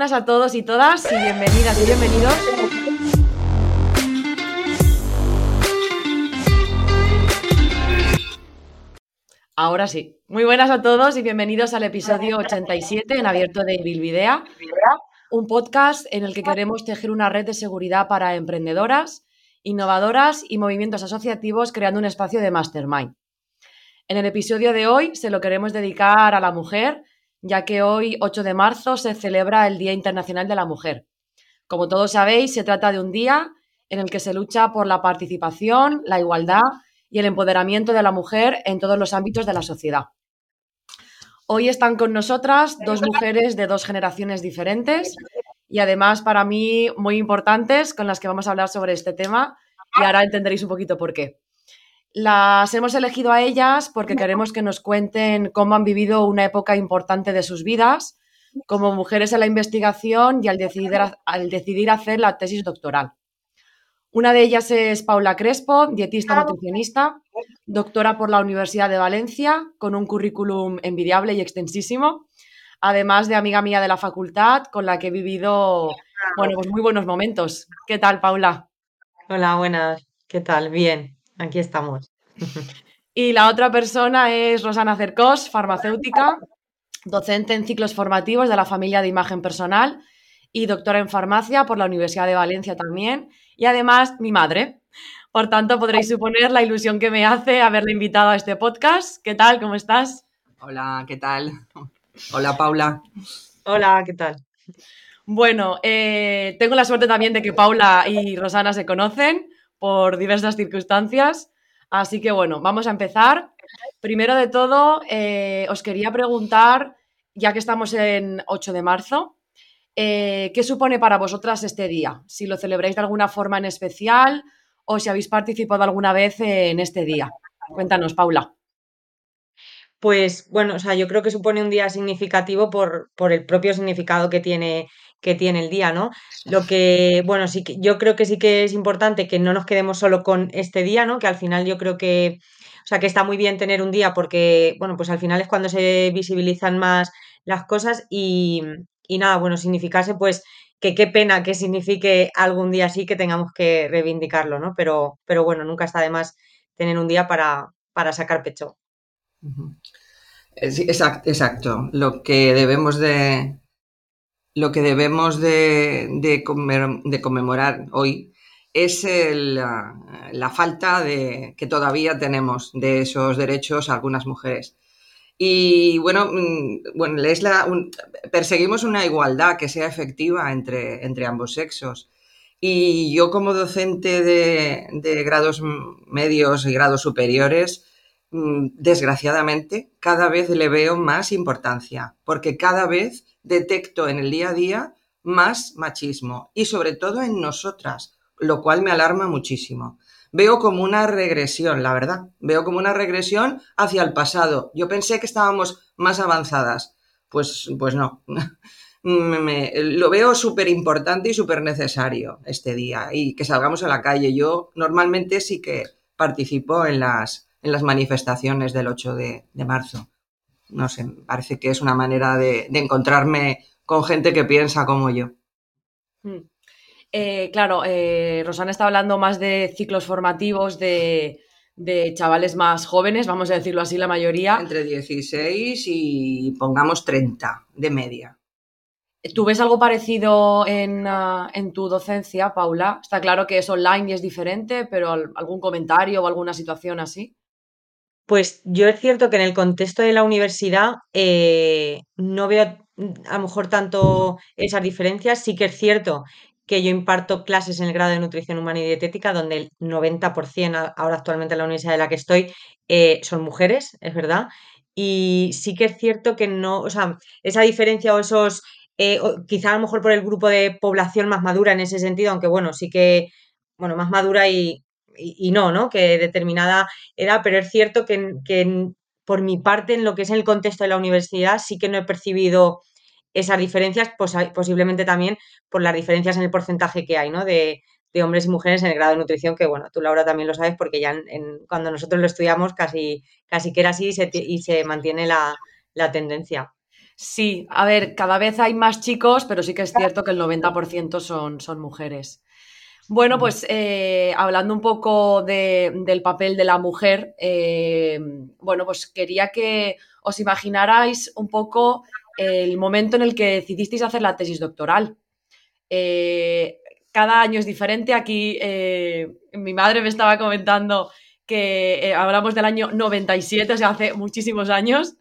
Buenas a todos y todas y bienvenidas y bienvenidos. Ahora sí. Muy buenas a todos y bienvenidos al episodio 87 en abierto de Bilvidea, un podcast en el que queremos tejer una red de seguridad para emprendedoras, innovadoras y movimientos asociativos creando un espacio de mastermind. En el episodio de hoy se lo queremos dedicar a la mujer ya que hoy, 8 de marzo, se celebra el Día Internacional de la Mujer. Como todos sabéis, se trata de un día en el que se lucha por la participación, la igualdad y el empoderamiento de la mujer en todos los ámbitos de la sociedad. Hoy están con nosotras dos mujeres de dos generaciones diferentes y además para mí muy importantes con las que vamos a hablar sobre este tema y ahora entenderéis un poquito por qué. Las hemos elegido a ellas porque queremos que nos cuenten cómo han vivido una época importante de sus vidas como mujeres en la investigación y al decidir, al decidir hacer la tesis doctoral. Una de ellas es Paula Crespo, dietista nutricionista, doctora por la Universidad de Valencia, con un currículum envidiable y extensísimo, además de amiga mía de la facultad, con la que he vivido bueno, pues muy buenos momentos. ¿Qué tal, Paula? Hola, buenas. ¿Qué tal? Bien. Aquí estamos. Y la otra persona es Rosana Cercós, farmacéutica, docente en ciclos formativos de la familia de imagen personal y doctora en farmacia por la Universidad de Valencia también. Y además mi madre. Por tanto, podréis suponer la ilusión que me hace haberle invitado a este podcast. ¿Qué tal? ¿Cómo estás? Hola, ¿qué tal? Hola, Paula. Hola, ¿qué tal? Bueno, eh, tengo la suerte también de que Paula y Rosana se conocen por diversas circunstancias. Así que bueno, vamos a empezar. Primero de todo, eh, os quería preguntar, ya que estamos en 8 de marzo, eh, ¿qué supone para vosotras este día? Si lo celebráis de alguna forma en especial o si habéis participado alguna vez en este día. Cuéntanos, Paula. Pues bueno, o sea, yo creo que supone un día significativo por, por el propio significado que tiene que tiene el día, ¿no? Lo que, bueno, sí que yo creo que sí que es importante que no nos quedemos solo con este día, ¿no? Que al final yo creo que, o sea, que está muy bien tener un día porque, bueno, pues al final es cuando se visibilizan más las cosas y, y nada, bueno, significase pues que qué pena que signifique algún día así que tengamos que reivindicarlo, ¿no? Pero, pero bueno, nunca está de más tener un día para, para sacar pecho. exacto, exacto. Lo que debemos de, lo que debemos de, conmemorar hoy es la, falta de, que todavía tenemos de esos derechos a algunas mujeres. Y bueno, mm, bueno es la, perseguimos una igualdad que sea efectiva entre, entre ambos sexos. Y yo como docente de, de grados medios y grados superiores, mm, desgraciadamente, cada vez le veo más importancia, porque cada vez detecto en el día a día más machismo y sobre todo en nosotras, lo cual me alarma muchísimo. Veo como una regresión, la verdad. Veo como una regresión hacia el pasado. Yo pensé que estábamos más avanzadas. Pues, pues no. lo veo súper importante y súper necesario este día y que salgamos a la calle. Yo normalmente sí que participo en las, en las manifestaciones del 8 de marzo no sé, parece que es una manera de, encontrarme con gente que piensa como yo. Hmm. Eh, claro, eh, Rosana está hablando más de ciclos formativos de, chavales más jóvenes, vamos a decirlo así, la mayoría. Entre 16 y pongamos 30 de media. ¿Tú ves algo parecido en, ah, en, tu docencia, Paula? Está claro que es online y es diferente, pero algún comentario o alguna situación así. Pues yo es cierto que en el contexto de la universidad eh, no veo a lo mejor tanto esas diferencias. Sí que es cierto que yo imparto clases en el grado de nutrición humana y dietética, donde el 90% ahora actualmente en la universidad de la que estoy eh, son mujeres, es verdad. Y sí que es cierto que no, o sea, esa diferencia o esos, eh, quizá a lo mejor por el grupo de población más madura en ese sentido, aunque bueno, sí que, bueno, más madura y, y, no, ¿no? Que determinada era, pero es cierto que, por mi parte, en lo que es el contexto de la universidad, sí que no he percibido esas diferencias, posiblemente también por las diferencias en el porcentaje que hay, ¿no? De, hombres y mujeres en el grado de nutrición, que bueno, tú Laura también lo sabes porque ya cuando nosotros lo estudiamos casi, casi que era así y se, y se mantiene la, la tendencia. Sí, a ver, cada vez hay más chicos, pero sí que es cierto que el 90% son, son mujeres. Bueno, pues eh, hablando un poco del papel de la mujer, eh, bueno, pues quería que os imaginarais un poco el momento en el que decidisteis hacer la tesis doctoral. Eh, cada año es diferente. Aquí mi madre me estaba comentando que hablamos del año 97, o sea, hace muchísimos años.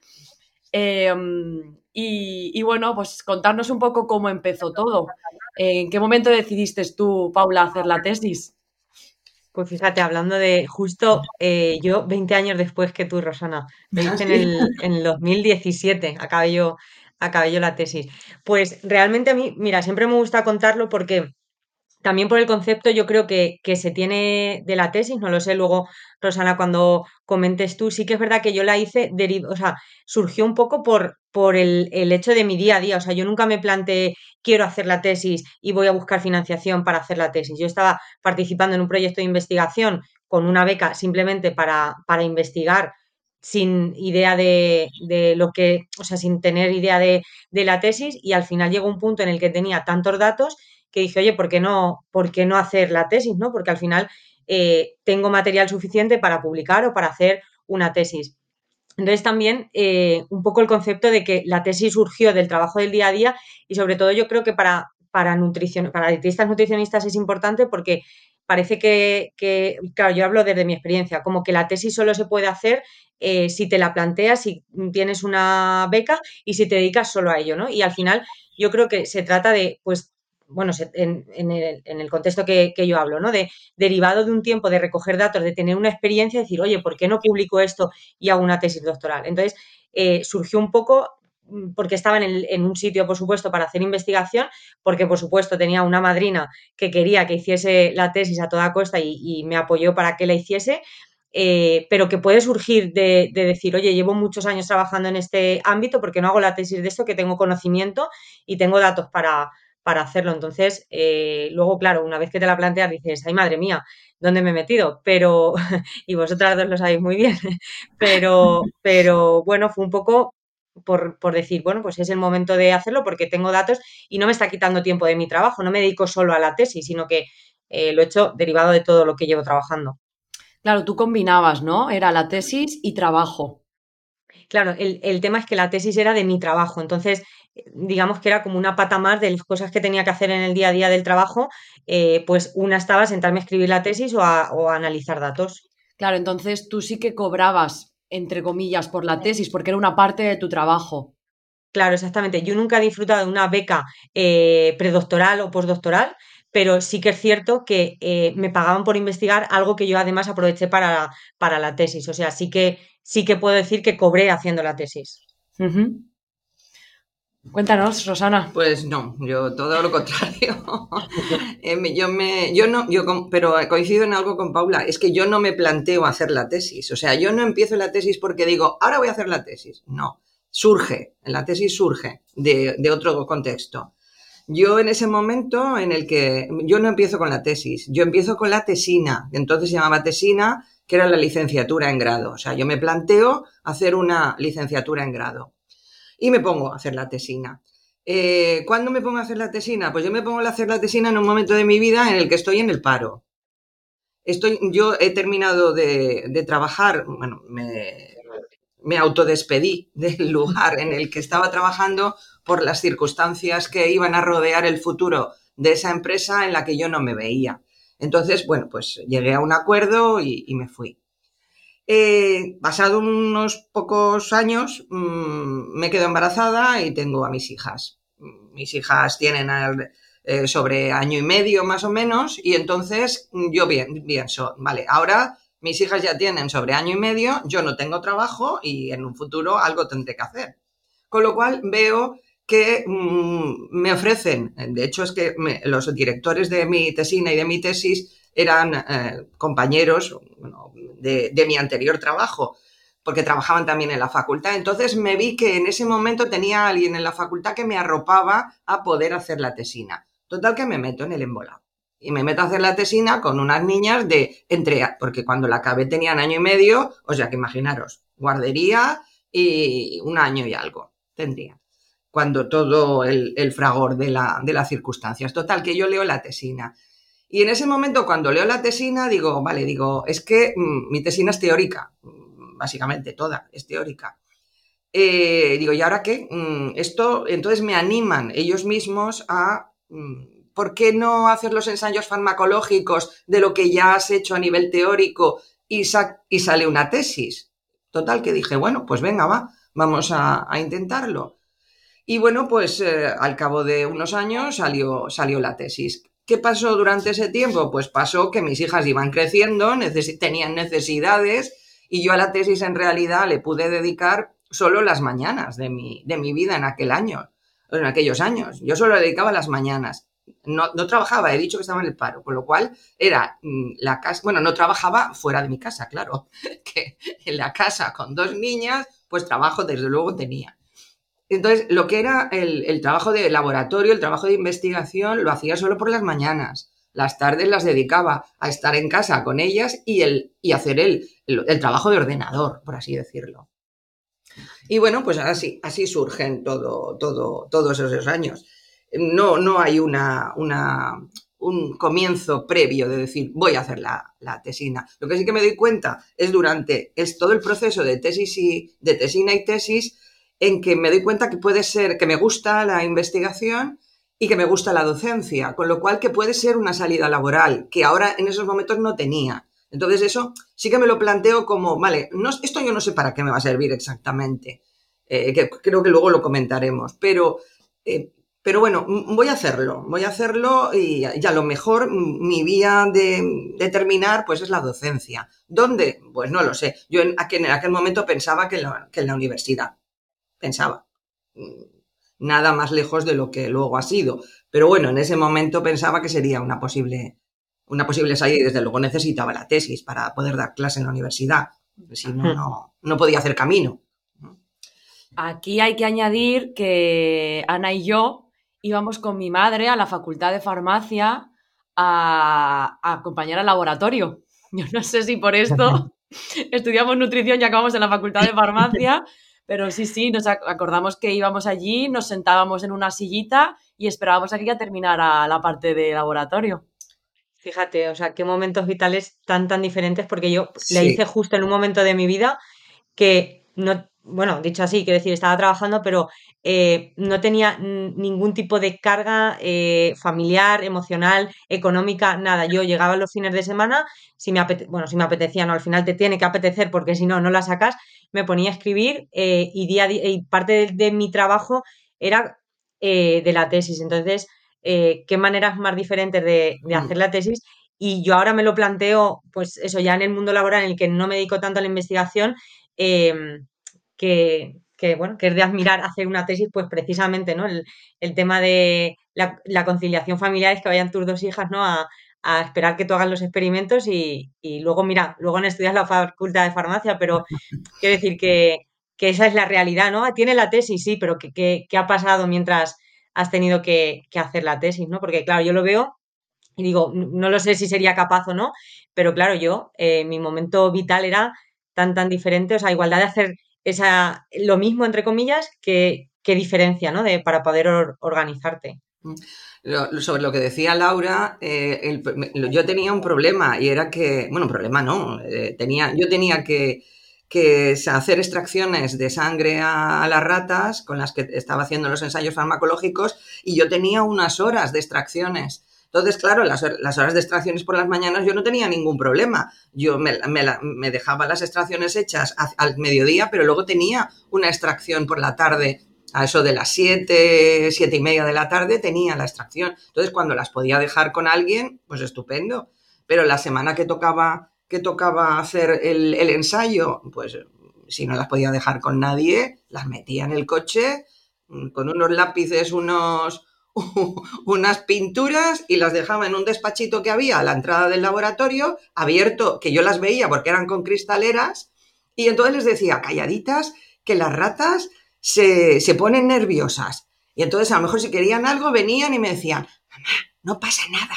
Y, bueno, pues contarnos un poco cómo empezó todo. ¿En qué momento decidiste tú, Paula, hacer la tesis? Pues fíjate, hablando de justo eh, yo 20 años después que tú, Rosana, me hice en el, en el 2017, acabé yo, acabé yo la tesis. Pues realmente a mí, mira, siempre me gusta contarlo porque también por el concepto yo creo que, que, se tiene de la tesis, no lo sé, luego Rosana cuando comentes tú, sí que es verdad que yo la hice, o sea, surgió un poco por, por el, el, hecho de mi día a día, o sea, yo nunca me planteé quiero hacer la tesis y voy a buscar financiación para hacer la tesis, yo estaba participando en un proyecto de investigación con una beca simplemente para, para investigar sin idea de, de, lo que, o sea, sin tener idea de, de la tesis y al final llegó un punto en el que tenía tantos datos que dije, oye, ¿por qué no, no hacer la tesis? ¿no? Porque al final eh, tengo material suficiente para publicar o para hacer una tesis. Entonces también eh, un poco el concepto de que la tesis surgió del trabajo del día a día y sobre todo yo creo que para, para, nutrición, para dietistas nutricionistas es importante porque parece que, claro, yo hablo desde mi experiencia, como que la tesis solo se puede hacer eh, si te la planteas, si tienes una beca y si te dedicas solo a ello, ¿no? Y al final yo creo que se trata de, pues, bueno, en, el, contexto que, yo hablo, ¿no? De derivado de un tiempo de recoger datos, de tener una experiencia, decir, oye, ¿por qué no publico esto y hago una tesis doctoral? Entonces, eh, surgió un poco mm, porque estaba en, un sitio, por supuesto, para hacer investigación, porque, por supuesto, tenía una madrina que quería que hiciese la tesis a toda costa y, me apoyó para que la hiciese, eh, pero que puede surgir de, de, decir, oye, llevo muchos años trabajando en este ámbito, porque no hago la tesis de esto? Que tengo conocimiento y tengo datos para, para hacerlo. Entonces, eh, luego, claro, una vez que te la planteas, dices, ay, madre mía, ¿dónde me he metido? Pero, y vosotras dos lo sabéis muy bien, pero, pero bueno, fue un poco por, decir, bueno, pues es el momento de hacerlo porque tengo datos y no me está quitando tiempo de mi trabajo, no me dedico solo a la tesis, sino que eh, lo he hecho derivado de todo lo que llevo trabajando. Claro, tú combinabas, ¿no? Era la tesis y trabajo. Claro, el, el tema es que la tesis era de mi trabajo, entonces digamos que era como una pata más de las cosas que tenía que hacer en el día a día del trabajo, eh, pues una estaba sentarme a escribir la tesis o a, analizar datos. Claro, entonces tú sí que cobrabas, entre comillas, por la tesis, porque era una parte de tu trabajo. Claro, exactamente. Yo nunca he disfrutado de una beca eh, predoctoral o postdoctoral, pero sí que es cierto que eh, me pagaban por investigar algo que yo además aproveché para, para la tesis. O sea, sí que, sí que puedo decir que cobré haciendo la tesis. Cuéntanos, Rosana. Pues no, yo todo lo contrario. Eh, yo me, yo no, yo pero coincido en algo con Paula, es que yo no me planteo hacer la tesis. O sea, yo no empiezo la tesis porque digo, ahora voy a hacer la tesis. No, surge, la tesis surge de, de otro contexto. Yo en ese momento en el que yo no empiezo con la tesis, yo empiezo con la tesina, entonces se llamaba tesina, que era la licenciatura en grado. O sea, yo me planteo hacer una licenciatura en grado y me pongo a hacer la tesina. Eh, ¿Cuándo me pongo a hacer la tesina? Pues yo me pongo a hacer la tesina en un momento de mi vida en el que estoy en el paro. Estoy, yo he terminado de, trabajar, bueno, me, me autodespedí del lugar en el que estaba trabajando por las circunstancias que iban a rodear el futuro de esa empresa en la que yo no me veía. Entonces, bueno, pues llegué a un acuerdo y me fui. Eh, pasado unos pocos años, mm, me quedo embarazada y tengo a mis hijas. Mis hijas tienen eh, sobre año y medio más o menos y entonces yo bien, pienso, vale, ahora mis hijas ya tienen sobre año y medio, yo no tengo trabajo y en un futuro algo tendré que hacer. Con lo cual veo que mm, me ofrecen, de hecho es que los directores de mi tesina y de mi tesis eran eh, compañeros de, mi anterior trabajo, porque trabajaban también en la facultad. Entonces me vi que en ese momento tenía alguien en la facultad que me arropaba a poder hacer la tesina. Total que me meto en el embolado. Y me meto a hacer la tesina con unas niñas de entre, porque cuando la acabé tenían año y medio, o sea que imaginaros, guardería y un año y algo tendría. cuando todo el, fragor de, la, de las circunstancias. Total, que yo leo la tesina. Y en ese momento, cuando leo la tesina, digo, vale, digo, es que mm, mi tesina es teórica, mm, básicamente toda es teórica. Eh, digo, ¿y ahora qué? Mm, esto, entonces me animan ellos mismos a, ¿por qué no hacer los ensayos farmacológicos de lo que ya has hecho a nivel teórico y, y sale una tesis? Total, que dije, bueno, pues venga, va, vamos a, intentarlo. Y bueno, pues eh, al cabo de unos años salió, salió la tesis. ¿Qué pasó durante ese tiempo? Pues pasó que mis hijas iban creciendo, tenían necesidades y yo a la tesis en realidad le pude dedicar solo las mañanas de mi, de mi vida en aquel año, en aquellos años. Yo solo le dedicaba las mañanas. No, no, trabajaba, he dicho que estaba en el paro, con lo cual era mm, la casa, bueno, no trabajaba fuera de mi casa, claro, que en la casa con dos niñas, pues trabajo desde luego tenía. Entonces, lo que era el, trabajo de laboratorio, el trabajo de investigación, lo hacía solo por las mañanas. Las tardes las dedicaba a estar en casa con ellas y, el, y hacer el, el, trabajo de ordenador, por así decirlo. Y bueno, pues así, así surgen todo, todo, todos esos años. No, no hay una, una, un comienzo previo de decir voy a hacer la, la, tesina. Lo que sí que me doy cuenta es durante es todo el proceso de tesis y de tesina y tesis en que me doy cuenta que puede ser, que me gusta la investigación y que me gusta la docencia, con lo cual que puede ser una salida laboral que ahora en esos momentos no tenía. Entonces eso sí que me lo planteo como, vale, no, esto yo no sé para qué me va a servir exactamente, eh, que creo que luego lo comentaremos, pero, eh, pero bueno, voy a hacerlo, voy a hacerlo y, a lo mejor mi vía de, terminar pues es la docencia. ¿Dónde? Pues no lo sé. Yo en aquel, en aquel momento pensaba que que en la universidad pensaba. Nada más lejos de lo que luego ha sido. Pero bueno, en ese momento pensaba que sería una posible, una posible salida y desde luego necesitaba la tesis para poder dar clase en la universidad. Si no, no, no podía hacer camino. Aquí hay que añadir que Ana y yo íbamos con mi madre a la facultad de farmacia a, a acompañar al laboratorio. Yo no sé si por esto estudiamos nutrición y acabamos en la facultad de farmacia, pero sí, sí, nos acordamos que íbamos allí, nos sentábamos en una sillita y esperábamos aquí a terminar la parte de laboratorio. Fíjate, o sea, qué momentos vitales tan, tan diferentes, porque yo le hice justo en un momento de mi vida que no, bueno, dicho así, quiero decir, estaba trabajando, pero eh, no tenía ningún tipo de carga eh, familiar, emocional, económica, nada. Yo llegaba los fines de semana, si me bueno, si me apetecía, no, al final te tiene que apetecer porque si no, no la sacas, me ponía a escribir eh, y, día, y parte de, mi trabajo era de la tesis. Entonces, ¿qué maneras más diferentes de, de mm. hacer la tesis? Y yo ahora me lo planteo, pues eso, ya en el mundo laboral en el que no me dedico tanto a la investigación, em, que, bueno, que es de admirar hacer una tesis, pues precisamente, ¿no? El, tema de la, conciliación familiar es que vayan tus dos hijas, ¿no? A, esperar que tú hagas los experimentos y, luego, mira, luego han estudiado la facultad de farmacia, pero quiero decir que, esa es la realidad, ¿no? Tiene la tesis, sí, pero ¿qué, ha pasado mientras has tenido que, hacer la tesis, ¿no? Porque, claro, yo lo veo y digo, no lo sé si sería capaz o no, pero claro, yo, eh, mi momento vital era tan, tan diferente, o sea, igualdad de hacer esa, lo mismo, entre comillas, que, diferencia, ¿no? De, para poder organizarte. Mm. sobre lo que decía Laura, eh, yo tenía un problema y era que, bueno, problema no, eh, tenía, yo tenía que, hacer extracciones de sangre a, las ratas con las que estaba haciendo los ensayos farmacológicos y yo tenía unas horas de extracciones entonces, claro, las, horas de extracciones por las mañanas yo no tenía ningún problema. Yo me, dejaba las extracciones hechas al mediodía, pero luego tenía una extracción por la tarde. A eso de las siete, siete y media de la tarde tenía la extracción. Entonces, cuando las podía dejar con alguien, pues estupendo. Pero la semana que tocaba, que tocaba hacer el, el ensayo, pues si no las podía dejar con nadie, las metía en el coche mm, con unos lápices, unos, unas pinturas y las dejaba en un despachito que había a la entrada del laboratorio, abierto, que yo las veía porque eran con cristaleras, y entonces les decía, calladitas, que las ratas se, ponen nerviosas. Y entonces a lo mejor si querían algo venían y me decían, mamá, no pasa nada.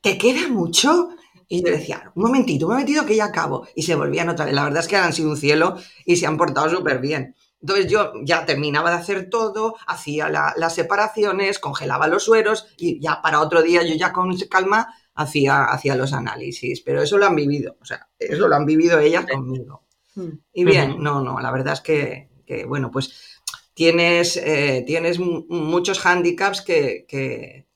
¿Te queda mucho? Y yo decía, un momentito, un momentito que ya acabo. Y se volvían otra vez. La verdad es que han sido un cielo y se han portado súper bien. Entonces yo ya terminaba de hacer todo, hacía las separaciones, congelaba los sueros y ya para otro día yo ya con calma hacía, hacía los análisis. Pero eso lo han vivido, o sea, eso lo han vivido ellas conmigo. Hmm. Y bien, no, no, la verdad es que, bueno, pues tienes, eh, tienes muchos hándicaps que, que,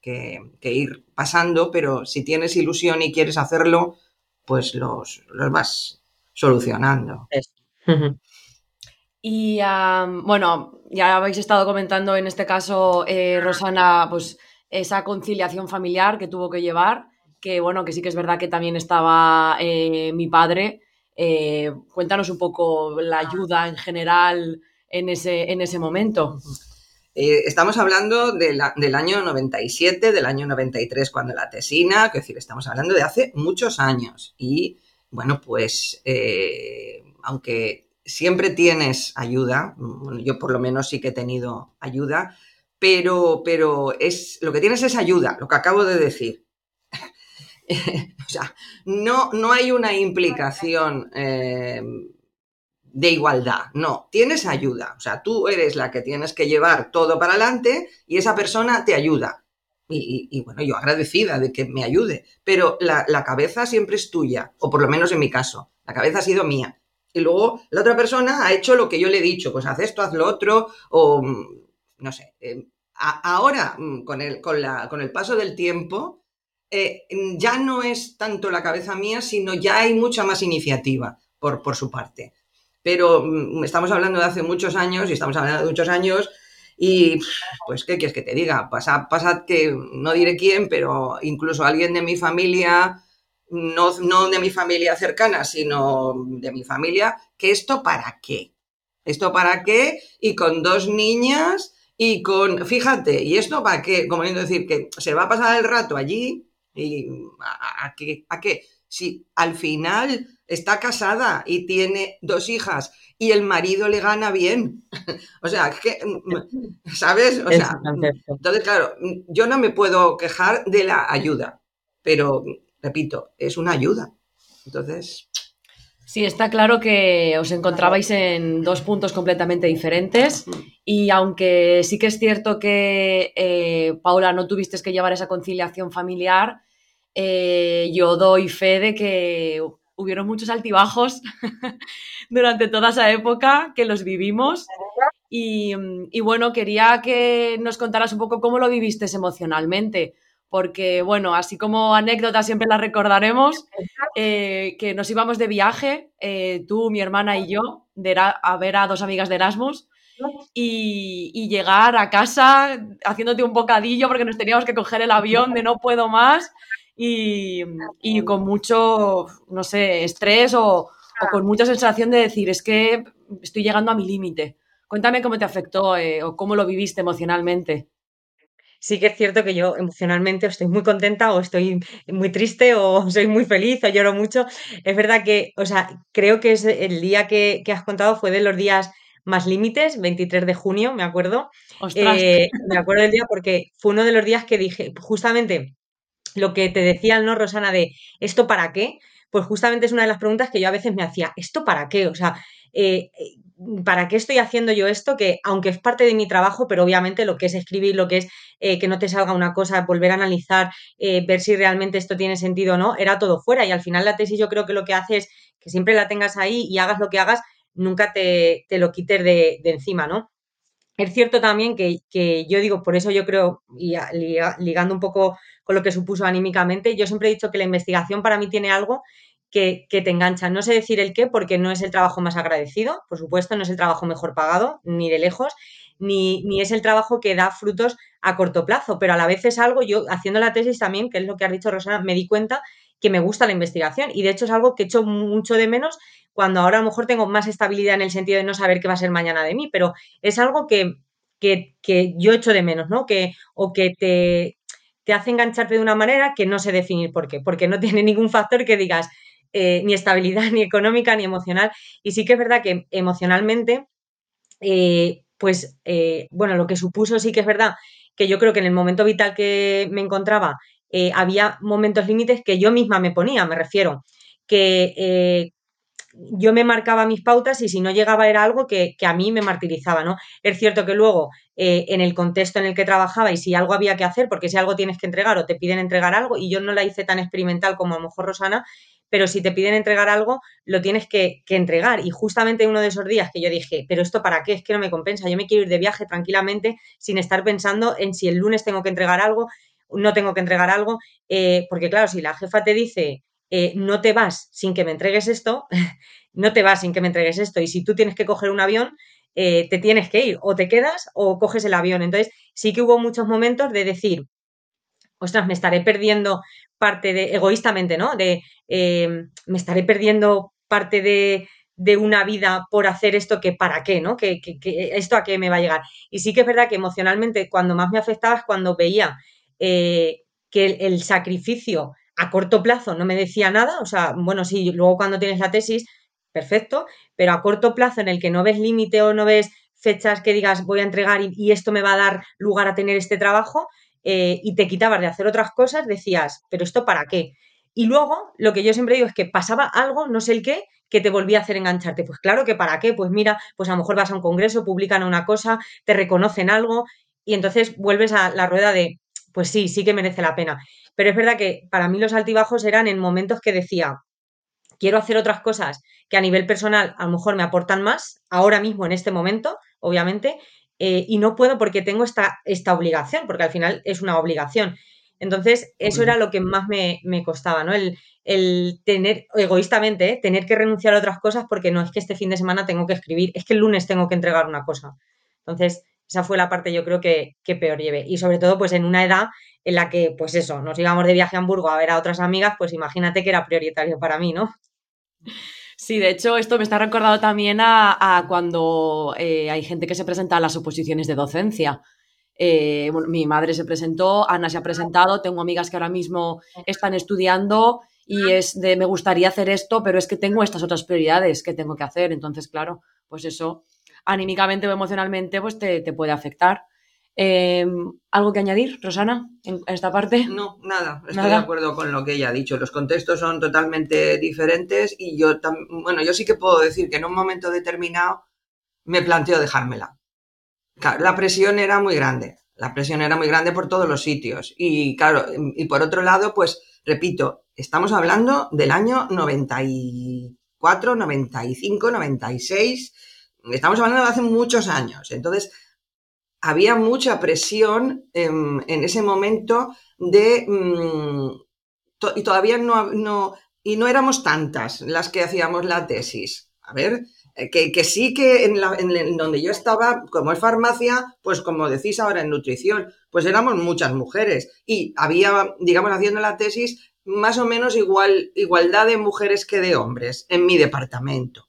ir pasando, pero si tienes ilusión y quieres hacerlo, pues los, los vas solucionando. Y bueno, ya habéis estado comentando en este caso, eh, Rosana, pues esa conciliación familiar que tuvo que llevar, que bueno, que sí que es verdad que también estaba eh, mi padre. Eh, cuéntanos un poco la ayuda en general en ese, en ese momento. estamos hablando del año 97, del año 93 cuando la tesina, es decir, estamos hablando de hace muchos años. Y bueno, pues aunque siempre tienes ayuda, yo por lo menos sí que he tenido ayuda, pero, pero es, lo que tienes es ayuda, lo que acabo de decir. o sea, no, no hay una implicación eh, de igualdad, no, tienes ayuda, o sea, tú eres la que tienes que llevar todo para adelante y esa persona te ayuda. Y, bueno, yo agradecida de que me ayude, pero la, la cabeza siempre es tuya, o por lo menos en mi caso, la cabeza ha sido mía. Y luego la otra persona ha hecho lo que yo le he dicho, pues haz esto, haz lo otro, o mm, no sé. Eh, ahora, mm, con el, con, la, con el paso del tiempo, eh, ya no es tanto la cabeza mía, sino ya hay mucha más iniciativa por, por su parte. Pero mm, estamos hablando de hace muchos años y estamos hablando de muchos años y pues, ¿qué quieres que te diga? Pasa, pasa que no diré quién, pero incluso alguien de mi familia no, de mi familia cercana, sino de mi familia, que esto para qué. ¿Esto para qué? Y con dos niñas y con, fíjate, ¿y esto para qué? Como decir, que se va a pasar el rato allí y ¿a, qué? ¿A qué? Si al final está casada y tiene dos hijas y el marido le gana bien. o sea, que, ¿sabes? O sea, entonces, claro, yo no me puedo quejar de la ayuda, pero repito, es una ayuda. Entonces. Sí, está claro que os encontrabais en dos puntos completamente diferentes y aunque sí que es cierto que, eh, Paula, no tuviste que llevar esa conciliación familiar, eh, yo doy fe de que hubieron muchos altibajos durante toda esa época que los vivimos. Y, y bueno, quería que nos contaras un poco cómo lo viviste emocionalmente porque, bueno, así como anécdota siempre la recordaremos, eh, que nos íbamos de viaje, eh, tú, mi hermana y yo, a ver a dos amigas de Erasmus y, llegar a casa haciéndote un bocadillo porque nos teníamos que coger el avión de no puedo más y, con mucho, no sé, estrés o, con mucha sensación de decir, es que estoy llegando a mi límite. Cuéntame cómo te afectó eh, o cómo lo viviste emocionalmente sí que es cierto que yo emocionalmente estoy muy contenta o estoy muy triste o soy muy feliz o lloro mucho. Es verdad que, o sea, creo que es el día que, has contado fue de los días más límites, 23 de junio, me acuerdo. Eh, me acuerdo del día porque fue uno de los días que dije, justamente lo que te decía, ¿no, Rosana? De ¿esto para qué? Pues justamente es una de las preguntas que yo a veces me hacía, ¿esto para qué? O sea, eh, ¿para qué estoy haciendo yo esto? Que aunque es parte de mi trabajo, pero obviamente lo que es escribir, lo que es eh, que no te salga una cosa, volver a analizar, eh, ver si realmente esto tiene sentido o no, era todo fuera. Y al final la tesis yo creo que lo que hace es que siempre la tengas ahí y hagas lo que hagas, nunca te, lo quites de, encima, ¿no? Es cierto también que, que, yo digo, por eso yo creo, y ligando un poco con lo que supuso anímicamente, yo siempre he dicho que la investigación para mí tiene algo que, te enganchan. No sé decir el qué porque no es el trabajo más agradecido, por supuesto, no es el trabajo mejor pagado, ni de lejos, ni, ni, es el trabajo que da frutos a corto plazo, pero a la vez es algo, yo haciendo la tesis también, que es lo que has dicho Rosana, me di cuenta que me gusta la investigación y de hecho es algo que echo mucho de menos cuando ahora a lo mejor tengo más estabilidad en el sentido de no saber qué va a ser mañana de mí, pero es algo que, que, que yo echo de menos, ¿no? Que, o que te, te hace engancharte de una manera que no sé definir por qué, porque no tiene ningún factor que digas, eh, ni estabilidad ni económica ni emocional. Y sí que es verdad que emocionalmente, eh, pues eh, bueno, lo que supuso sí que es verdad que yo creo que en el momento vital que me encontraba había momentos límites que yo misma me ponía, me refiero, que yo me marcaba mis pautas y si no llegaba era algo que, a mí me martirizaba, ¿no? Es cierto que luego, eh, en el contexto en el que trabajaba y si algo había que hacer, porque si algo tienes que entregar o te piden entregar algo, y yo no la hice tan experimental como a lo mejor Rosana, pero si te piden entregar algo, lo tienes que, que, entregar. Y justamente uno de esos días que yo dije, pero esto para qué, es que no me compensa, yo me quiero ir de viaje tranquilamente sin estar pensando en si el lunes tengo que entregar algo, no tengo que entregar algo, eh, porque claro, si la jefa te dice, eh, no te vas sin que me entregues esto, no te vas sin que me entregues esto. Y si tú tienes que coger un avión, eh, te tienes que ir, o te quedas o coges el avión. Entonces, sí que hubo muchos momentos de decir, ostras, me estaré perdiendo parte de, egoístamente, ¿no? De, me estaré perdiendo parte de, de una vida por hacer esto que para qué, ¿no? Que, esto a qué me va a llegar. Y sí que es verdad que emocionalmente cuando más me afectaba es cuando veía que el, sacrificio a corto plazo no me decía nada, o sea, bueno, sí, luego cuando tienes la tesis, perfecto, pero a corto plazo en el que no ves límite o no ves fechas que digas voy a entregar y, esto me va a dar lugar a tener este trabajo eh, y te quitabas de hacer otras cosas, decías, pero esto para qué. Y luego lo que yo siempre digo es que pasaba algo, no sé el qué, que te volvía a hacer engancharte. Pues claro que para qué, pues mira, pues a lo mejor vas a un congreso, publican una cosa, te reconocen algo y entonces vuelves a la rueda de, pues sí, sí que merece la pena. Pero es verdad que para mí los altibajos eran en momentos que decía, quiero hacer otras cosas que a nivel personal a lo mejor me aportan más, ahora mismo, en este momento, obviamente, eh, y no puedo porque tengo esta, esta obligación, porque al final es una obligación. Entonces, eso era lo que más me, costaba, ¿no? El, el tener, egoístamente, ¿eh? tener que renunciar a otras cosas porque no es que este fin de semana tengo que escribir, es que el lunes tengo que entregar una cosa. Entonces, esa fue la parte yo creo que, peor llevé. Y sobre todo, pues en una edad en la que, pues eso, nos íbamos de viaje a Hamburgo a ver a otras amigas, pues imagínate que era prioritario para mí, ¿no? Sí, de hecho, esto me está recordado también a, cuando eh, hay gente que se presenta a las oposiciones de docencia. Eh, mi madre se presentó, Ana se ha presentado, tengo amigas que ahora mismo están estudiando y es de me gustaría hacer esto, pero es que tengo estas otras prioridades que tengo que hacer. Entonces, claro, pues eso anímicamente o emocionalmente pues te, puede afectar. Em, ¿Algo que añadir, Rosana, en esta parte? No, nada, estoy de acuerdo con lo que ella ha dicho. Los contextos son totalmente diferentes y yo, bueno, yo sí que puedo decir que en un momento determinado me planteo dejármela. la presión era muy grande, la presión era muy grande por todos los sitios. Y claro, y por otro lado, pues repito, estamos hablando del año 94, 95, 96 estamos hablando de hace muchos años. Entonces, había mucha presión en, ese momento de... Mm, y todavía no, no, y no éramos tantas las que hacíamos la tesis. A ver, eh, que, sí que en, la, en, donde yo estaba, como es farmacia, pues como decís ahora en nutrición, pues éramos muchas mujeres y había, digamos, haciendo la tesis más o menos igual, igualdad de mujeres que de hombres en mi departamento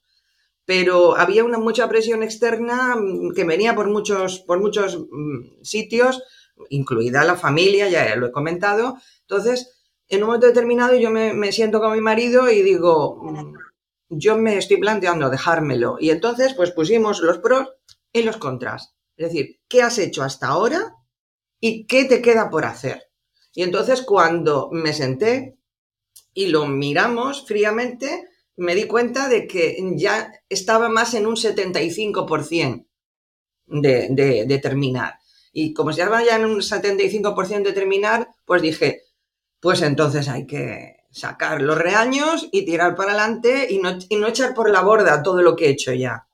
pero había una mucha presión externa mm, que venía por muchos, por muchos mm, sitios, incluida la familia, ya lo he comentado. Entonces, en un momento determinado yo me, siento con mi marido y digo, mm, yo me estoy planteando dejármelo. Y entonces, pues pusimos los pros y los contras. Es decir, ¿qué has hecho hasta ahora y qué te queda por hacer? Y entonces cuando me senté y lo miramos fríamente, me di cuenta de que ya estaba más en un 75% de, de, terminar. Y como estaba ya en un 75% de terminar, pues dije, pues entonces hay que sacar los reaños y tirar para adelante y no, y no echar por la borda todo lo que he hecho ya.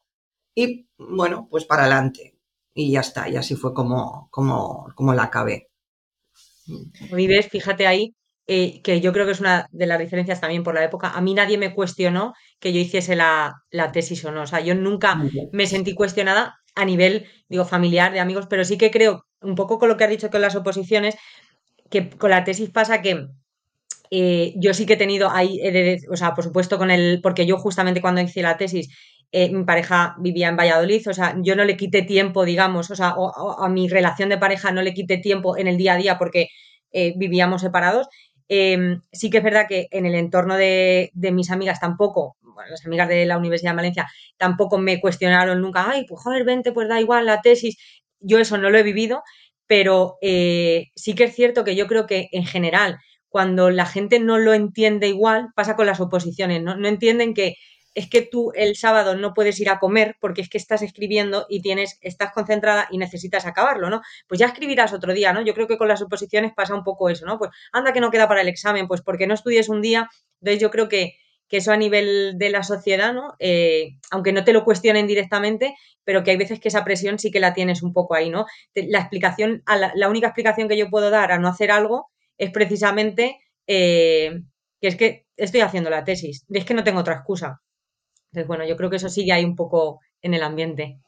Y bueno, pues para adelante. Y ya está, y así fue como, como, como la acabé. Vives, fíjate ahí, eh, que yo creo que es una de las diferencias también por la época. A mí nadie me cuestionó que yo hiciese la, tesis o no. O sea, yo nunca me sentí cuestionada a nivel, digo, familiar, de amigos, pero sí que creo, un poco con lo que has dicho con las oposiciones, que con la tesis pasa que eh, yo sí que he tenido ahí, o sea, por supuesto con el, porque yo justamente cuando hice la tesis, eh, mi pareja vivía en Valladolid, o sea, yo no le quité tiempo, digamos, o sea, a mi relación de pareja no le quité tiempo en el día a día porque vivíamos separados Em, sí que es verdad que en el entorno de, mis amigas tampoco, las amigas de la Universidad de Valencia, tampoco me cuestionaron nunca, ay, pues joder, vente, pues da igual la tesis. Yo eso no lo he vivido, pero eh, sí que es cierto que yo creo que en general, cuando la gente no lo entiende igual, pasa con las oposiciones, ¿no? No entienden que es que tú el sábado no puedes ir a comer porque es que estás escribiendo y tienes, estás concentrada y necesitas acabarlo, ¿no? Pues ya escribirás otro día, ¿no? Yo creo que con las suposiciones pasa un poco eso, ¿no? Pues anda que no queda para el examen, pues porque no estudies un día. Entonces yo creo que, eso a nivel de la sociedad, ¿no? Eh, aunque no te lo cuestionen directamente, pero que hay veces que esa presión sí que la tienes un poco ahí, ¿no? La explicación, la, única explicación que yo puedo dar a no hacer algo es precisamente eh, que es que estoy haciendo la tesis, es que no tengo otra excusa. Entonces, bueno, yo creo que eso sigue ahí un poco en el ambiente.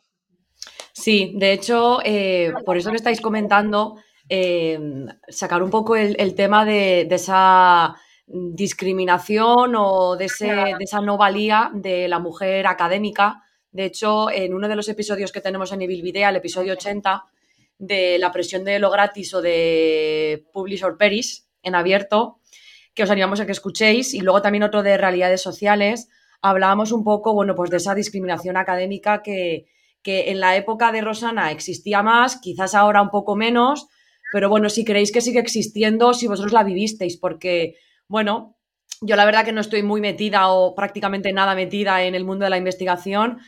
Sí, de hecho, eh, por eso que estáis comentando, eh, sacar un poco el, tema de, esa discriminación o de, de, esa no valía de la mujer académica. De hecho, en uno de los episodios que tenemos en Ibilvidea, el episodio 80, de la presión de lo gratis o de Publish or Perish en abierto, que os animamos a que escuchéis, y luego también otro de realidades sociales, hablábamos un poco, bueno, pues de esa discriminación académica que, en la época de Rosana existía más, quizás ahora un poco menos, pero bueno, si creéis que sigue existiendo, si vosotros la vivisteis, porque, bueno, yo la verdad que no estoy muy metida o prácticamente nada metida en el mundo de la investigación,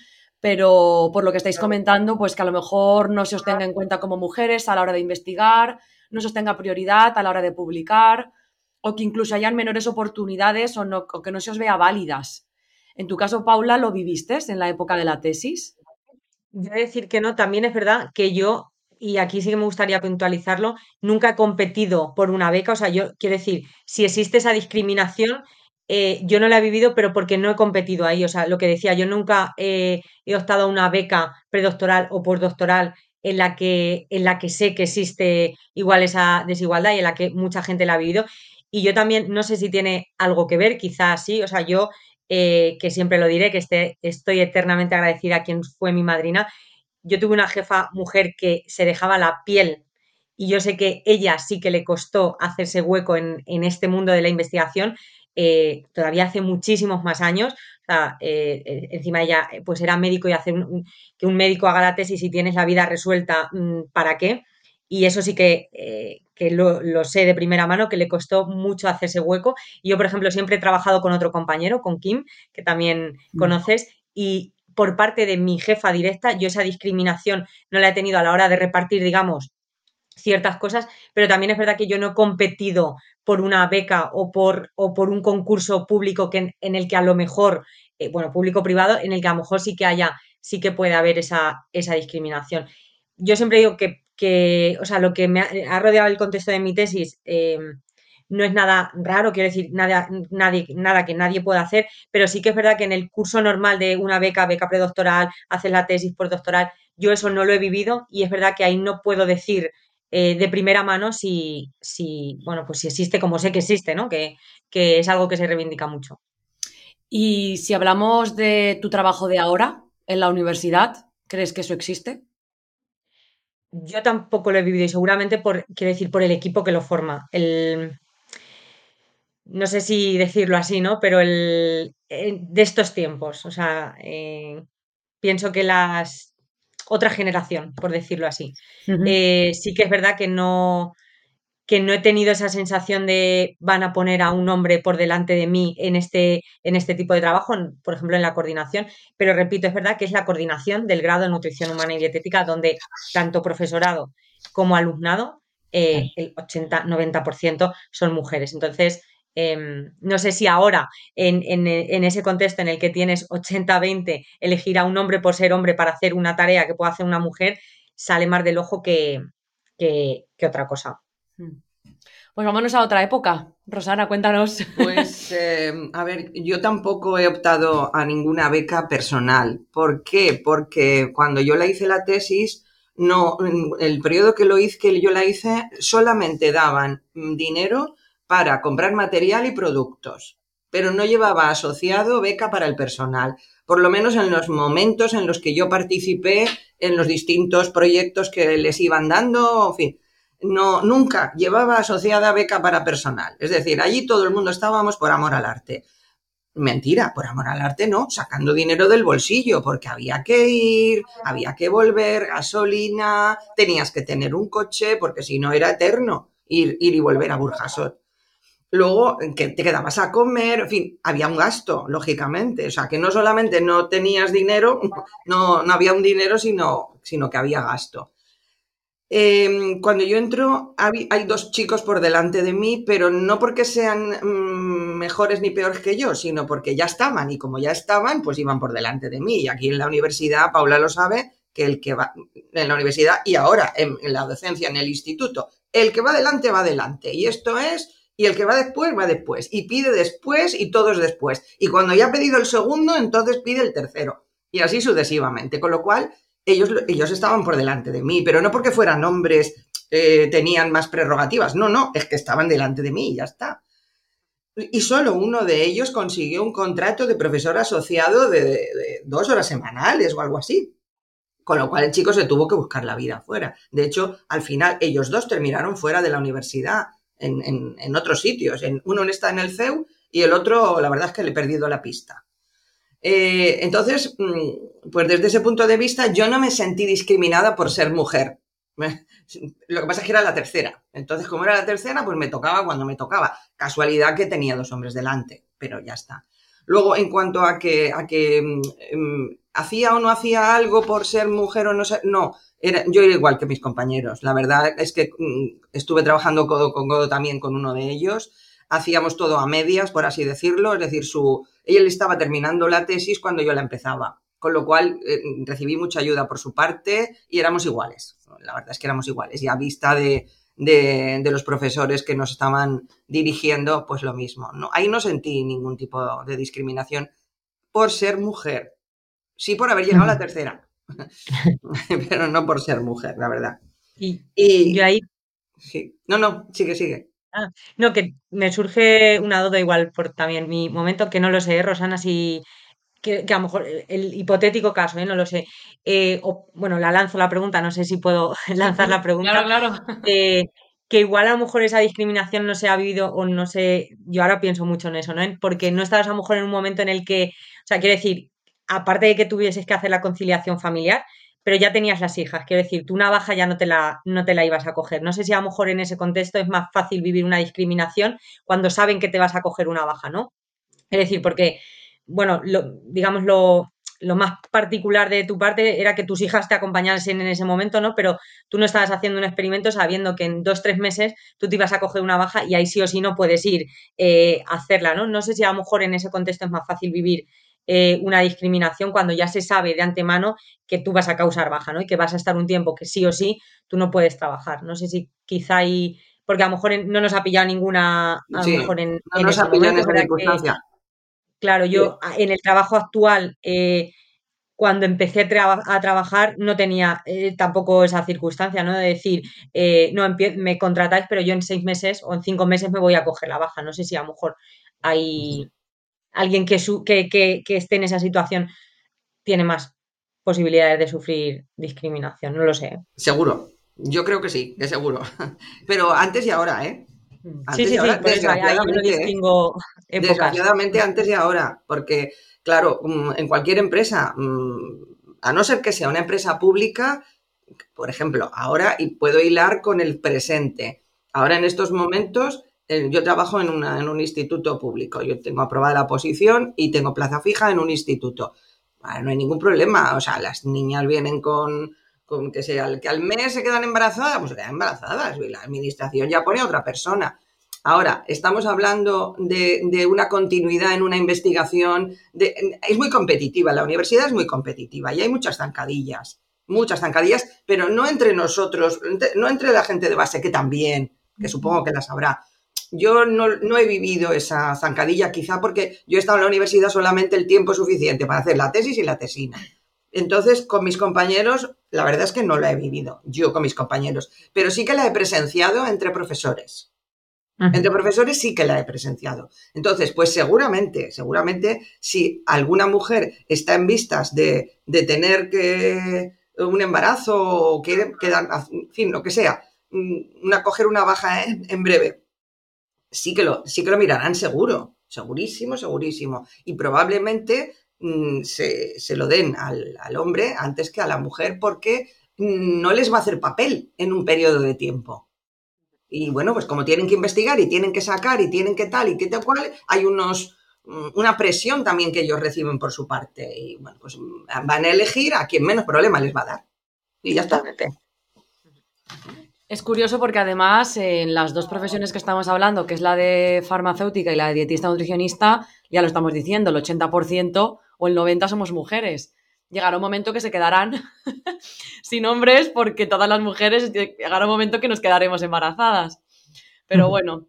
pero por lo que estáis comentando, pues que a lo mejor no se os tenga en cuenta como mujeres a la hora de investigar, no se os tenga prioridad a la hora de publicar, o que incluso hayan menores oportunidades o, no, o que no se os vea válidas. En tu caso, Paula, ¿lo viviste en la época de la tesis? Yo decir que no, también es verdad que yo, y aquí sí que me gustaría puntualizarlo, nunca he competido por una beca, o sea, yo quiero decir, si existe esa discriminación, eh, yo no la he vivido, pero porque no he competido ahí, o sea, lo que decía, yo nunca he optado a una beca predoctoral o postdoctoral en la que, en la que sé que existe igual esa desigualdad y en la que mucha gente la ha vivido. Y yo también no sé si tiene algo que ver, quizás sí, o sea, yo eh, que siempre lo diré, que este, estoy eternamente agradecida a quien fue mi madrina. Yo tuve una jefa mujer que se dejaba la piel y yo sé que ella sí que le costó hacerse hueco en, este mundo de la investigación, eh, todavía hace muchísimos más años. Eh, encima ella pues era médico y hacer que un médico haga la tesis y tienes la vida resuelta, mm, ¿para qué? Y eso sí que, que lo, sé de primera mano, que le costó mucho hacerse hueco. Y yo, por ejemplo, siempre he trabajado con otro compañero, con Kim, que también mm. conoces, y por parte de mi jefa directa, yo esa discriminación no la he tenido a la hora de repartir, digamos, ciertas cosas, pero también es verdad que yo no he competido por una beca o por, o por un concurso público que, en, el que a lo mejor, eh, bueno, público-privado, en el que a lo mejor sí que haya, sí que puede haber esa, esa discriminación. Yo siempre digo que que, o sea, lo que me ha, rodeado el contexto de mi tesis eh, no es nada raro, quiero decir, nada, nadie, nada que nadie pueda hacer, pero sí que es verdad que en el curso normal de una beca, beca predoctoral, hacer la tesis postdoctoral, yo eso no lo he vivido y es verdad que ahí no puedo decir eh, de primera mano si, si, bueno, pues si existe como sé que existe, ¿no? Que, que es algo que se reivindica mucho. Y si hablamos de tu trabajo de ahora en la universidad, ¿crees que eso existe? Yo tampoco lo he vivido y seguramente por, quiero decir, por el equipo que lo forma. El, no sé si decirlo así, ¿no? Pero el, de estos tiempos, o sea, eh, pienso que las otra generación, por decirlo así. Eh, sí que es verdad que no, que no he tenido esa sensación de van a poner a un hombre por delante de mí en este, en este tipo de trabajo, por ejemplo, en la coordinación, pero repito, es verdad que es la coordinación del grado de nutrición humana y dietética donde tanto profesorado como alumnado, eh, el 80-90% son mujeres. Entonces, em, no sé si ahora, en, ese contexto en el que tienes 80-20, elegir a un hombre por ser hombre para hacer una tarea que pueda hacer una mujer, sale más del ojo que otra cosa. Hmm. Pues vámonos a otra época. Rosana, cuéntanos. Pues, eh, a ver, yo tampoco he optado a ninguna beca personal. ¿Por qué? Porque cuando yo la hice la tesis, no, el periodo que lo hice, que yo la hice, solamente daban dinero para comprar material y productos, pero no llevaba asociado beca para el personal. Por lo menos en los momentos en los que yo participé en los distintos proyectos que les iban dando, en fin no, nunca llevaba asociada beca para personal. Es decir, allí todo el mundo estábamos por amor al arte. Mentira, por amor al arte no, sacando dinero del bolsillo, porque había que ir, había que volver, gasolina, tenías que tener un coche, porque si no era eterno ir, ir y volver a Burjasot. Luego, que te quedabas a comer, en fin, había un gasto, lógicamente. O sea, que no solamente no tenías dinero, no, no había un dinero, sino, sino que había gasto. Em, cuando yo entro, hay, dos chicos por delante de mí, pero no porque sean mm, mejores ni peores que yo, sino porque ya estaban y como ya estaban, pues iban por delante de mí. Y aquí en la universidad, Paula lo sabe, que el que va en la universidad y ahora en, la docencia, en el instituto, el que va adelante va adelante. Y esto es, y el que va después va después. Y pide después y todos después. Y cuando ya ha pedido el segundo, entonces pide el tercero. Y así sucesivamente. Con lo cual, ellos, ellos estaban por delante de mí, pero no porque fueran hombres, eh, tenían más prerrogativas. No, no, es que estaban delante de mí y ya está. Y solo uno de ellos consiguió un contrato de profesor asociado de, dos horas semanales o algo así. Con lo cual el chico se tuvo que buscar la vida fuera. De hecho, al final ellos dos terminaron fuera de la universidad, en, en otros sitios. En, uno está en el CEU y el otro, la verdad es que le he perdido la pista. Eh, entonces, mm, pues desde ese punto de vista, yo no me sentí discriminada por ser mujer. Lo que pasa es que era la tercera. Entonces, como era la tercera, pues me tocaba cuando me tocaba. Casualidad que tenía dos hombres delante, pero ya está. Luego, en cuanto a que, a que mm, mm, hacía o no hacía algo por ser mujer o no ser, no, era, yo era igual que mis compañeros. La verdad es que estuve trabajando codo con codo también con uno de ellos hacíamos todo a medias, por así decirlo, es decir, su, ella estaba terminando la tesis cuando yo la empezaba, con lo cual eh, recibí mucha ayuda por su parte y éramos iguales, la verdad es que éramos iguales, y a vista de, de, los profesores que nos estaban dirigiendo, pues lo mismo. No, ahí no sentí ningún tipo de discriminación por ser mujer, sí por haber llegado a la tercera, pero no por ser mujer, la verdad. Y, y yo ahí... Sí. No, no, sigue, sigue. Ah, no, que me surge una duda igual por también mi momento, que no lo sé, Rosana, si que, a lo mejor el, hipotético caso, ¿eh? no lo sé. Eh, o, bueno, la lanzo la pregunta, no sé si puedo lanzar la pregunta. Claro, claro. Eh, que igual a lo mejor esa discriminación no se ha vivido o no sé, yo ahora pienso mucho en eso, ¿no? Porque no estabas a lo mejor en un momento en el que, o sea, quiero decir, aparte de que tuvieses que hacer la conciliación familiar, pero ya tenías las hijas. Quiero decir, tú una baja ya no te, la, no te la ibas a coger. No sé si a lo mejor en ese contexto es más fácil vivir una discriminación cuando saben que te vas a coger una baja, ¿no? Es decir, porque, bueno, lo, digamos, lo, lo más particular de tu parte era que tus hijas te acompañasen en ese momento, ¿no? Pero tú no estabas haciendo un experimento sabiendo que en dos, tres meses tú te ibas a coger una baja y ahí sí o sí no puedes ir eh, a hacerla, ¿no? No sé si a lo mejor en ese contexto es más fácil vivir eh, una discriminación cuando ya se sabe de antemano que tú vas a causar baja, ¿no? Y que vas a estar un tiempo que sí o sí tú no puedes trabajar. No sé si quizá hay, porque a lo mejor no nos ha pillado ninguna, a lo mejor en, no nos ha pillado en esa circunstancia. Claro, yo en el trabajo actual, eh, cuando empecé a trabajar, no tenía eh, tampoco esa circunstancia, ¿no? De decir, no, me contratáis, pero yo en seis meses o en cinco meses me voy a coger la baja. No sé si a lo mejor hay, alguien que, que, que, esté en esa situación tiene más posibilidades de sufrir discriminación, no lo sé. Seguro, yo creo que sí, de seguro. Pero antes y ahora, ¿eh? Sí, sí, sí, desgraciadamente, antes y ahora, porque, claro, mm, en cualquier empresa, mm, a no ser que sea una empresa pública, por ejemplo, ahora y puedo hilar con el presente. Ahora en estos momentos eh, yo trabajo en, un instituto público, yo tengo aprobada la posición y tengo plaza fija en un instituto. no hay ningún problema, o sea, las niñas vienen con, que, sea, que al mes se quedan embarazadas, pues se quedan embarazadas y la administración ya pone a otra persona. Ahora, estamos hablando de, una continuidad en una investigación, es muy competitiva, la universidad es muy competitiva y hay muchas zancadillas, muchas zancadillas, pero no entre nosotros, no entre la gente de base, que también, que supongo que las habrá, yo no, he vivido esa zancadilla, quizá porque yo he estado en la universidad solamente el tiempo suficiente para hacer la tesis y la tesina. Entonces, con mis compañeros, la verdad es que no la he vivido, yo con mis compañeros, pero sí que la he presenciado entre profesores. Entre profesores sí que la he presenciado. Entonces, pues seguramente, seguramente, si alguna mujer está en vistas de, tener que un embarazo o quiere quedar, en fin, lo que sea, mm, una, coger una baja en breve sí que lo, sí que lo mirarán seguro, segurísimo, segurísimo. Y probablemente mm, se, lo den al, hombre antes que a la mujer porque no les va a hacer papel en un periodo de tiempo. Y bueno, pues como tienen que investigar y tienen que sacar y tienen que tal y que tal cual, hay unos mm, una presión también que ellos reciben por su parte. Y bueno, pues van a elegir a quien menos problema les va a dar. Y ya está. Es curioso porque además en las dos profesiones que estamos hablando, que es la de farmacéutica y la de dietista nutricionista, ya lo estamos diciendo, el 80% o el 90% somos mujeres. Llegará un momento que se quedarán sin hombres porque todas las mujeres, llegará un momento que nos quedaremos embarazadas. Pero bueno,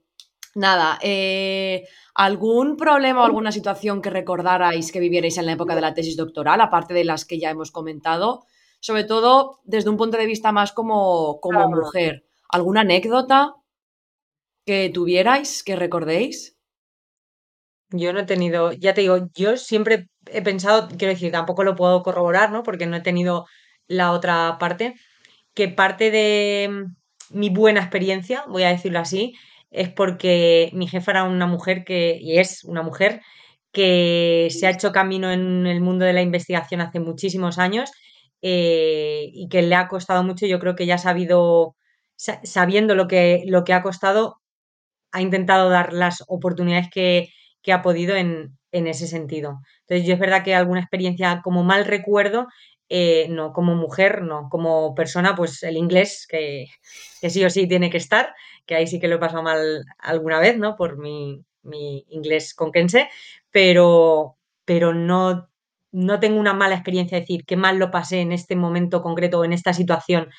nada, eh, ¿algún problema o alguna situación que recordarais que vivierais en la época de la tesis doctoral, aparte de las que ya hemos comentado? sobre todo desde un punto de vista más como, como mujer. ¿Alguna anécdota que tuvierais, que recordéis? Yo no he tenido, ya te digo, yo siempre he pensado, quiero decir, tampoco lo puedo corroborar, ¿no? Porque no he tenido la otra parte, que parte de mi buena experiencia, voy a decirlo así, es porque mi jefa era una mujer que, y es una mujer que se ha hecho camino en el mundo de la investigación hace muchísimos años eh, y que le ha costado mucho. Yo creo que ya ha sabido, sabiendo lo que, lo que ha costado, ha intentado dar las oportunidades que, ha podido en, ese sentido. Entonces, yo es verdad que alguna experiencia como mal recuerdo, eh, no, como mujer, no, como persona, pues el inglés, que, sí o sí tiene que estar, que ahí sí que lo he pasado mal alguna vez, ¿no? Por mi, mi inglés conquense, pero, pero no no tengo una mala experiencia de decir qué mal lo pasé en este momento concreto o en esta situación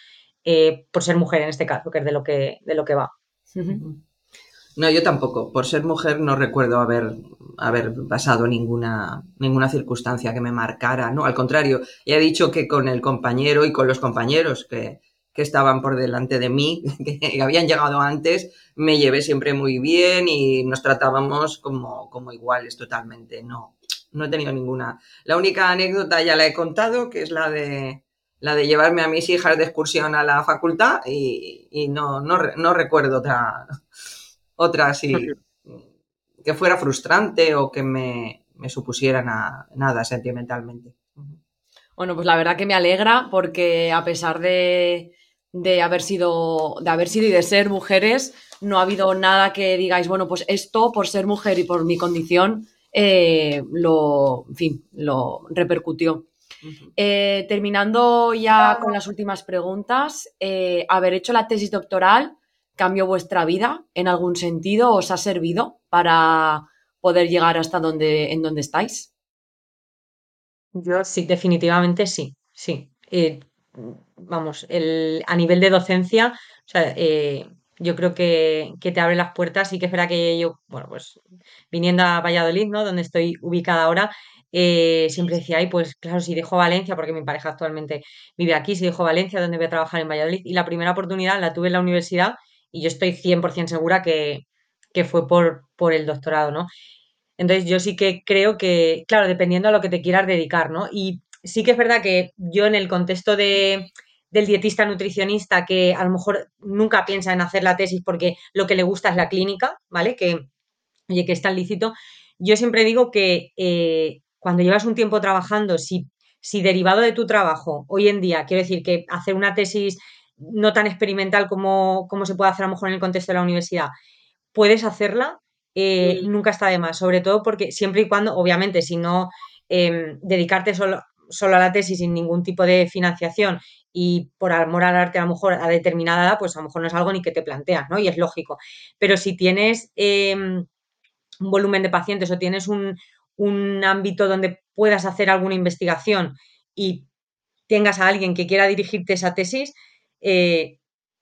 eh, por ser mujer en este caso, que es de lo que, de lo que va. No, yo tampoco. Por ser mujer no recuerdo haber, haber pasado ninguna, ninguna circunstancia que me marcara. No, al contrario, he dicho que con el compañero y con los compañeros que, que estaban por delante de mí, que habían llegado antes, me llevé siempre muy bien y nos tratábamos como, como iguales totalmente. No, no he tenido ninguna. La única anécdota ya la he contado, que es la de la de llevarme a mis hijas de excursión a la facultad y, no, no, recuerdo otra, otra así que fuera frustrante o que me, me supusiera nada sentimentalmente. Bueno, pues la verdad que me alegra porque a pesar de, de, haber sido, de haber sido y de ser mujeres, no ha habido nada que digáis, bueno, pues esto por ser mujer y por mi condición eh, lo, en fin, lo repercutió. Eh, terminando ya con las últimas preguntas, eh, ¿haber hecho la tesis doctoral cambió vuestra vida en algún sentido? ¿Os ha servido para poder llegar hasta donde, en donde estáis? Yo sí, definitivamente sí, sí. vamos, el, a nivel de docencia, o sea, yo creo que, te abre las puertas y que es que yo, bueno, pues viniendo a Valladolid, ¿no? Donde estoy ubicada ahora, eh, siempre decía, ay, pues claro, si dejo Valencia, porque mi pareja actualmente vive aquí, si dejo Valencia, donde voy a trabajar en Valladolid, y la primera oportunidad la tuve en la universidad y yo estoy 100% segura que, que fue por, por el doctorado, ¿no? Entonces yo sí que creo que, claro, dependiendo a lo que te quieras dedicar, ¿no? Y sí que es verdad que yo en el contexto de del dietista nutricionista que a lo mejor nunca piensa en hacer la tesis porque lo que le gusta es la clínica, ¿vale? Que, oye, que está lícito. Yo siempre digo que eh, cuando llevas un tiempo trabajando, si, si derivado de tu trabajo, hoy en día, quiero decir que hacer una tesis no tan experimental como, como se puede hacer a lo mejor en el contexto de la universidad, puedes hacerla, eh, nunca está de más, sobre todo porque siempre y cuando, obviamente, si no em, dedicarte solo, solo a la tesis sin ningún tipo de financiación y por amor al arte a lo mejor a determinada edad, pues a lo mejor no es algo ni que te planteas, ¿no? Y es lógico. Pero si tienes em, un volumen de pacientes o tienes un, ámbito donde puedas hacer alguna investigación y tengas a alguien que quiera dirigirte esa tesis, eh,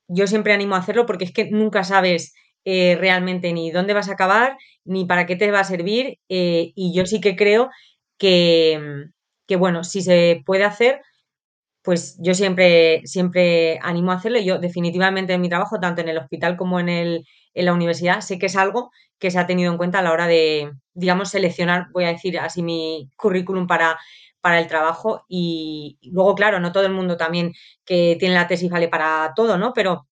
yo siempre animo a hacerlo porque es que nunca sabes eh, realmente ni dónde vas a acabar, ni para qué te va a servir. Eh, y yo sí que creo que, que, bueno, si se puede hacer, pues yo siempre, siempre animo a hacerlo. Yo definitivamente en mi trabajo, tanto en el hospital como en, el, en la universidad, sé que es algo que se ha tenido en cuenta a la hora de, digamos, seleccionar, voy a decir así, mi currículum para, para el trabajo. Y luego, claro, no todo el mundo también que tiene la tesis vale para todo, ¿no? Pero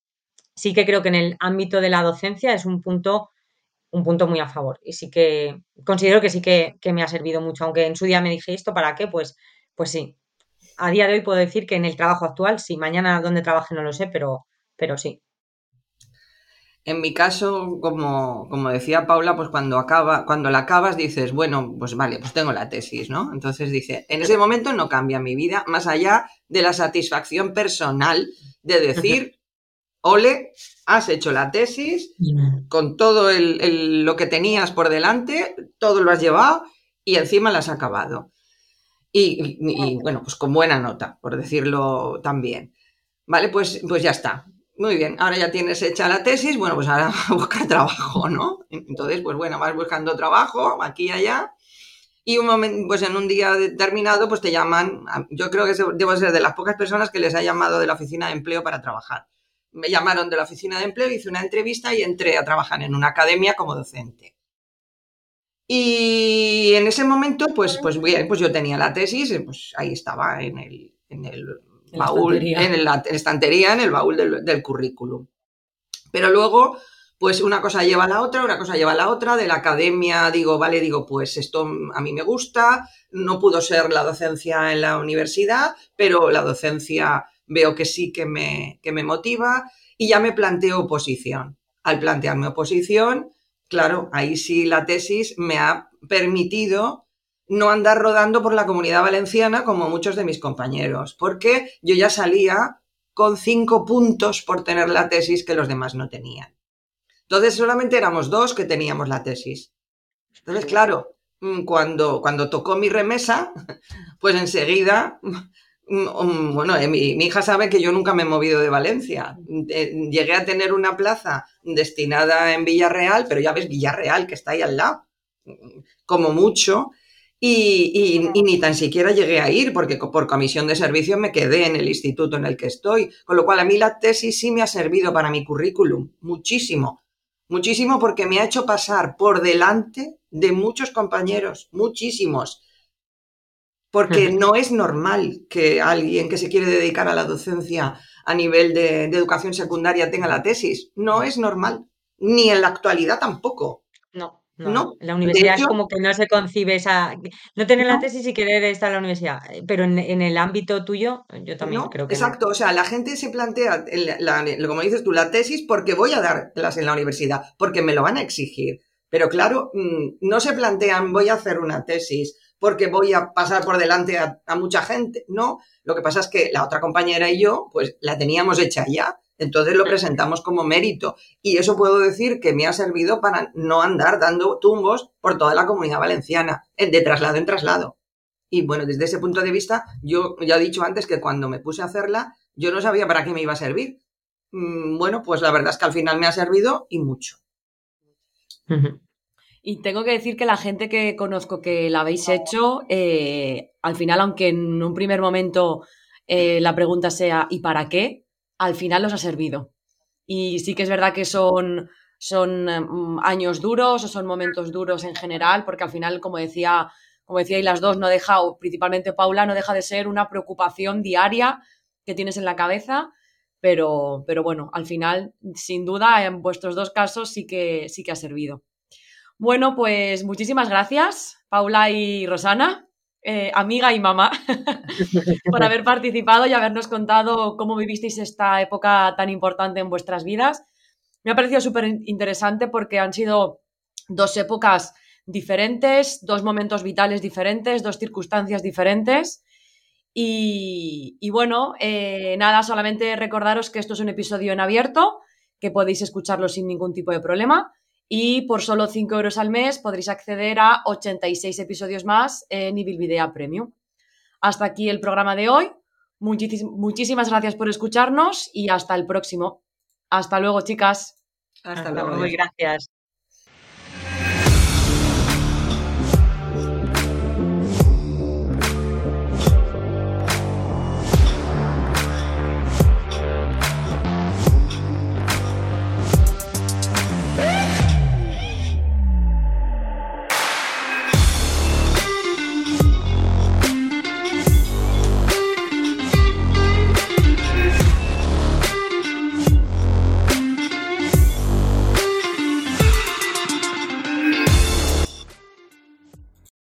sí que creo que en el ámbito de la docencia es un punto un punto muy a favor. Y sí que considero que sí que, que me ha servido mucho. Aunque en su día me dije esto, ¿para qué? Pues, pues sí, a día de hoy puedo decir que en el trabajo actual, sí, mañana donde trabaje no lo sé, pero, pero sí. En mi caso, como, como decía Paula, pues cuando acaba, cuando la acabas dices, bueno, pues vale, pues tengo la tesis, ¿no? Entonces dice, en ese momento no cambia mi vida, más allá de la satisfacción personal de decir, ole, has hecho la tesis con todo el, lo que tenías por delante, todo lo has llevado y encima la has acabado. Y, y, bueno, pues con buena nota, por decirlo también. Vale, pues, pues ya está. Muy bien, ahora ya tienes hecha la tesis, bueno, pues ahora a buscar trabajo, ¿no? Entonces, pues bueno, vas buscando trabajo aquí y allá. Y un momento, pues en un día determinado, pues te llaman, yo creo que debo ser de las pocas personas que les ha llamado de la oficina de empleo para trabajar. Me llamaron de la oficina de empleo, hice una entrevista y entré a trabajar en una academia como docente. Y en ese momento, pues, pues pues yo tenía la tesis, pues ahí estaba el, en el en baúl, en la estantería, en el baúl del, currículum. Pero luego, pues una cosa lleva a la otra, una cosa lleva a la otra, de la academia digo, vale, digo, pues esto a mí me gusta, no pudo ser la docencia en la universidad, pero la docencia veo que sí que me, que me motiva y ya me planteo oposición. Al plantearme oposición, claro, ahí sí la tesis me ha permitido no andar rodando por la comunidad valenciana como muchos de mis compañeros, porque yo ya salía con cinco puntos por tener la tesis que los demás no tenían. Entonces solamente éramos dos que teníamos la tesis. Entonces, claro, mm, cuando, cuando tocó mi remesa, pues enseguida, mm, mm, bueno, eh, mi, mi, hija sabe que yo nunca me he movido de Valencia. Eh, llegué a tener una plaza destinada en Villarreal, pero ya ves, Villarreal, que está ahí al lado, como mucho, y, ni tan siquiera llegué a ir porque por comisión de servicio me quedé en el instituto en el que estoy. Con lo cual a mí la tesis sí me ha servido para mi currículum, muchísimo. Muchísimo porque me ha hecho pasar por delante de muchos compañeros, muchísimos. Porque no es normal que alguien que se quiere dedicar a la docencia a nivel de educación secundaria tenga la tesis. No es normal. Ni en la actualidad tampoco. No. No, la universidad es como que no se concibe esa. No tener la tesis y querer estar en la universidad. Eh, pero en, el ámbito tuyo, yo también creo que. Exacto, o sea, la gente se plantea, como dices tú, la tesis porque voy a dar clase en la universidad, porque me lo van a exigir. Pero claro, mm, no se plantean, voy a hacer una tesis porque voy a pasar por delante a, a mucha gente. No, lo que pasa es que la otra compañera y yo, pues la teníamos hecha ya entonces lo presentamos como mérito. Y eso puedo decir que me ha servido para no andar dando tumbos por toda la comunidad valenciana, de traslado en traslado. Y bueno, desde ese punto de vista, yo ya he dicho antes que cuando me puse a hacerla, yo no sabía para qué me iba a servir. Mm, bueno, pues la verdad es que al final me ha servido y mucho. Y tengo que decir que la gente que conozco que la habéis hecho, eh, al final, aunque en un primer momento eh, la pregunta sea ¿y para qué? Al final los ha servido. Y sí que es verdad que son, son mm, años duros o son momentos duros en general, porque al final, como decía, como decíais las dos, no deja, o principalmente Paula, no deja de ser una preocupación diaria que tienes en la cabeza. Pero, pero bueno, al final, sin duda, en vuestros dos casos sí que, sí que ha servido. Bueno, pues muchísimas gracias, Paula y Rosana. Eh, amiga y mamá, por haber participado y habernos contado cómo vivisteis esta época tan importante en vuestras vidas. Me ha parecido súper interesante porque han sido dos épocas diferentes, dos momentos vitales diferentes, dos circunstancias diferentes. Y, bueno, eh, nada, solamente recordaros que esto es un episodio en abierto, que podéis escucharlo sin ningún tipo de problema y por solo 5 euros al mes podréis acceder a 86 episodios más en Ibilvidea Premium. Hasta aquí el programa de hoy. muchísimas gracias por escucharnos y hasta el próximo. Hasta luego, chicas. Hasta, luego. Muy gracias.